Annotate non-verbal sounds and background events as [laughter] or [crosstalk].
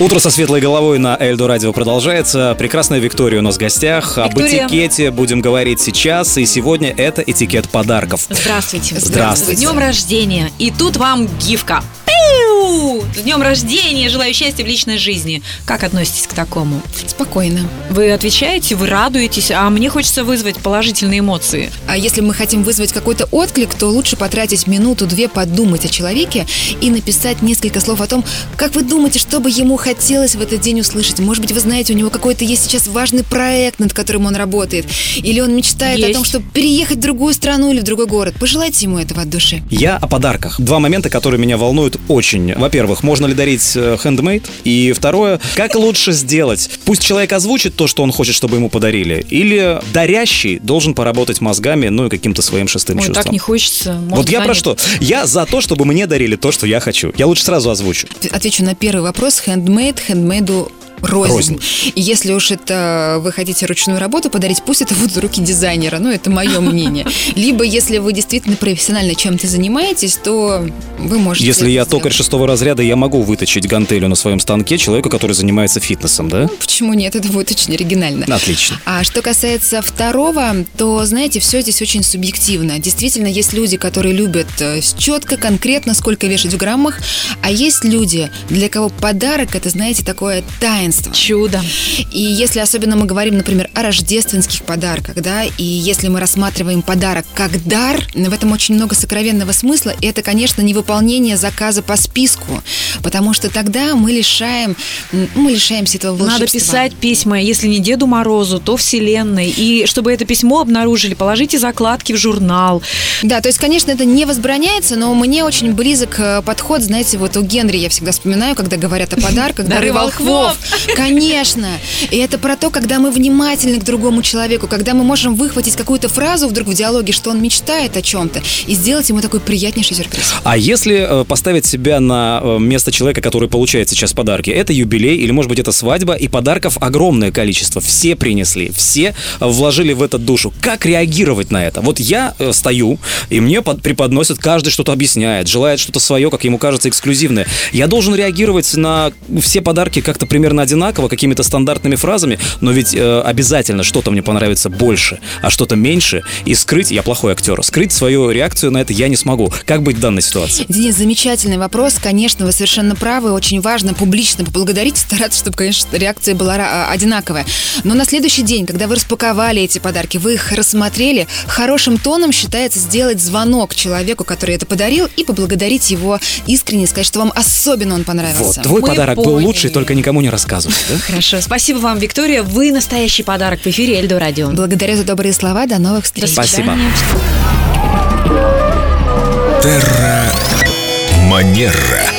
Утро со светлой головой на Эльдо Радио продолжается. Прекрасная Виктория у нас в гостях. Об Виктория. этикете будем говорить сейчас. И сегодня это этикет подарков. Здравствуйте. Здравствуйте. С днем рождения. И тут вам гифка. С днем рождения! Желаю счастья в личной жизни. Как относитесь к такому? Спокойно. Вы отвечаете, вы радуетесь, а мне хочется вызвать положительные эмоции. А если мы хотим вызвать какой-то отклик, то лучше потратить минуту-две подумать о человеке и написать несколько слов о том, как вы думаете, что бы ему хотелось в этот день услышать. Может быть, вы знаете, у него какой-то есть сейчас важный проект, над которым он работает. Или он мечтает Есть. о том, чтобы переехать в другую страну или в другой город. Пожелайте ему этого от души. Я о подарках. Два момента, которые меня волнуют очень. Во-первых, можно ли дарить э, хендмейд? И второе, как лучше сделать? Пусть человек озвучит то, что он хочет, чтобы ему подарили. Или дарящий должен поработать мозгами, ну и каким-то своим шестым Ой, чувством. так не хочется. Мозг Вот я про занят. что? Я за то, чтобы мне дарили то, что я хочу. Я лучше сразу озвучу. Отвечу на первый вопрос. Хендмейд, хендмейду рознь. Рознь. И если уж это вы хотите ручную работу подарить, пусть это будут руки дизайнера. Ну, это мое мнение. Либо, если вы действительно профессионально чем-то занимаетесь, то вы можете... Если я токарь шестого разряда, я могу выточить гантелю на своем станке человека, который занимается фитнесом, да? Почему нет? Это будет очень оригинально. Отлично. А что касается второго, то, знаете, все здесь очень субъективно. Действительно, есть люди, которые любят э, четко, конкретно, сколько вешать в граммах, а есть люди, для кого подарок это, знаете, такое таинство. Чудо. И если особенно мы говорим, например, о рождественских подарках, да, и если мы рассматриваем подарок как дар, в этом очень много сокровенного смысла, и это, конечно, не выполнение заказа по списку, потому что тогда мы лишаем, мы лишаемся этого волшебства. Надо писать письма, если не Деду Морозу, то Вселенной. И чтобы это письмо обнаружили, положите закладки в журнал. Да, то есть, конечно, это не возбраняется, но мне очень близок э, подход, знаете, вот у Генри я всегда вспоминаю, когда говорят о подарках, дары волхвов. [laughs] Конечно. И это про то, когда мы внимательны к другому человеку, когда мы можем выхватить какую-то фразу вдруг в диалоге, что он мечтает о чем-то, и сделать ему такой приятнейший сюрприз. А если э, поставить себя на э, место человека, который получает сейчас подарки, это юбилей или, может быть, это свадьба, и подарков огромное количество. Все принесли, все вложили в это душу. Как реагировать на это? Вот я э, стою, и мне под- преподносят, каждый что-то объясняет, желает что-то свое, как ему кажется, эксклюзивное. Я должен реагировать на все подарки как-то примерно одинаково, какими-то стандартными фразами, но ведь э, обязательно что-то мне понравится больше, а что-то меньше, и скрыть, я плохой актер, скрыть свою реакцию на это я не смогу. Как быть в данной ситуации? Денис, замечательный вопрос. Конечно, вы совершенно правы. Очень важно публично поблагодарить, стараться, чтобы, конечно, реакция была а, одинаковая. Но на следующий день, когда вы распаковали эти подарки, вы их рассмотрели, хорошим тоном считается сделать звонок человеку, который это подарил, и поблагодарить его искренне, сказать, что вам особенно он Вот, понравился. твой Мы подарок был поняли. лучший, только никому не рассказывай. Да? Хорошо. Спасибо вам, Виктория. Вы настоящий подарок в эфире Эльдо Радио. Благодарю за добрые слова. До новых встреч. До Спасибо. Терра Манера.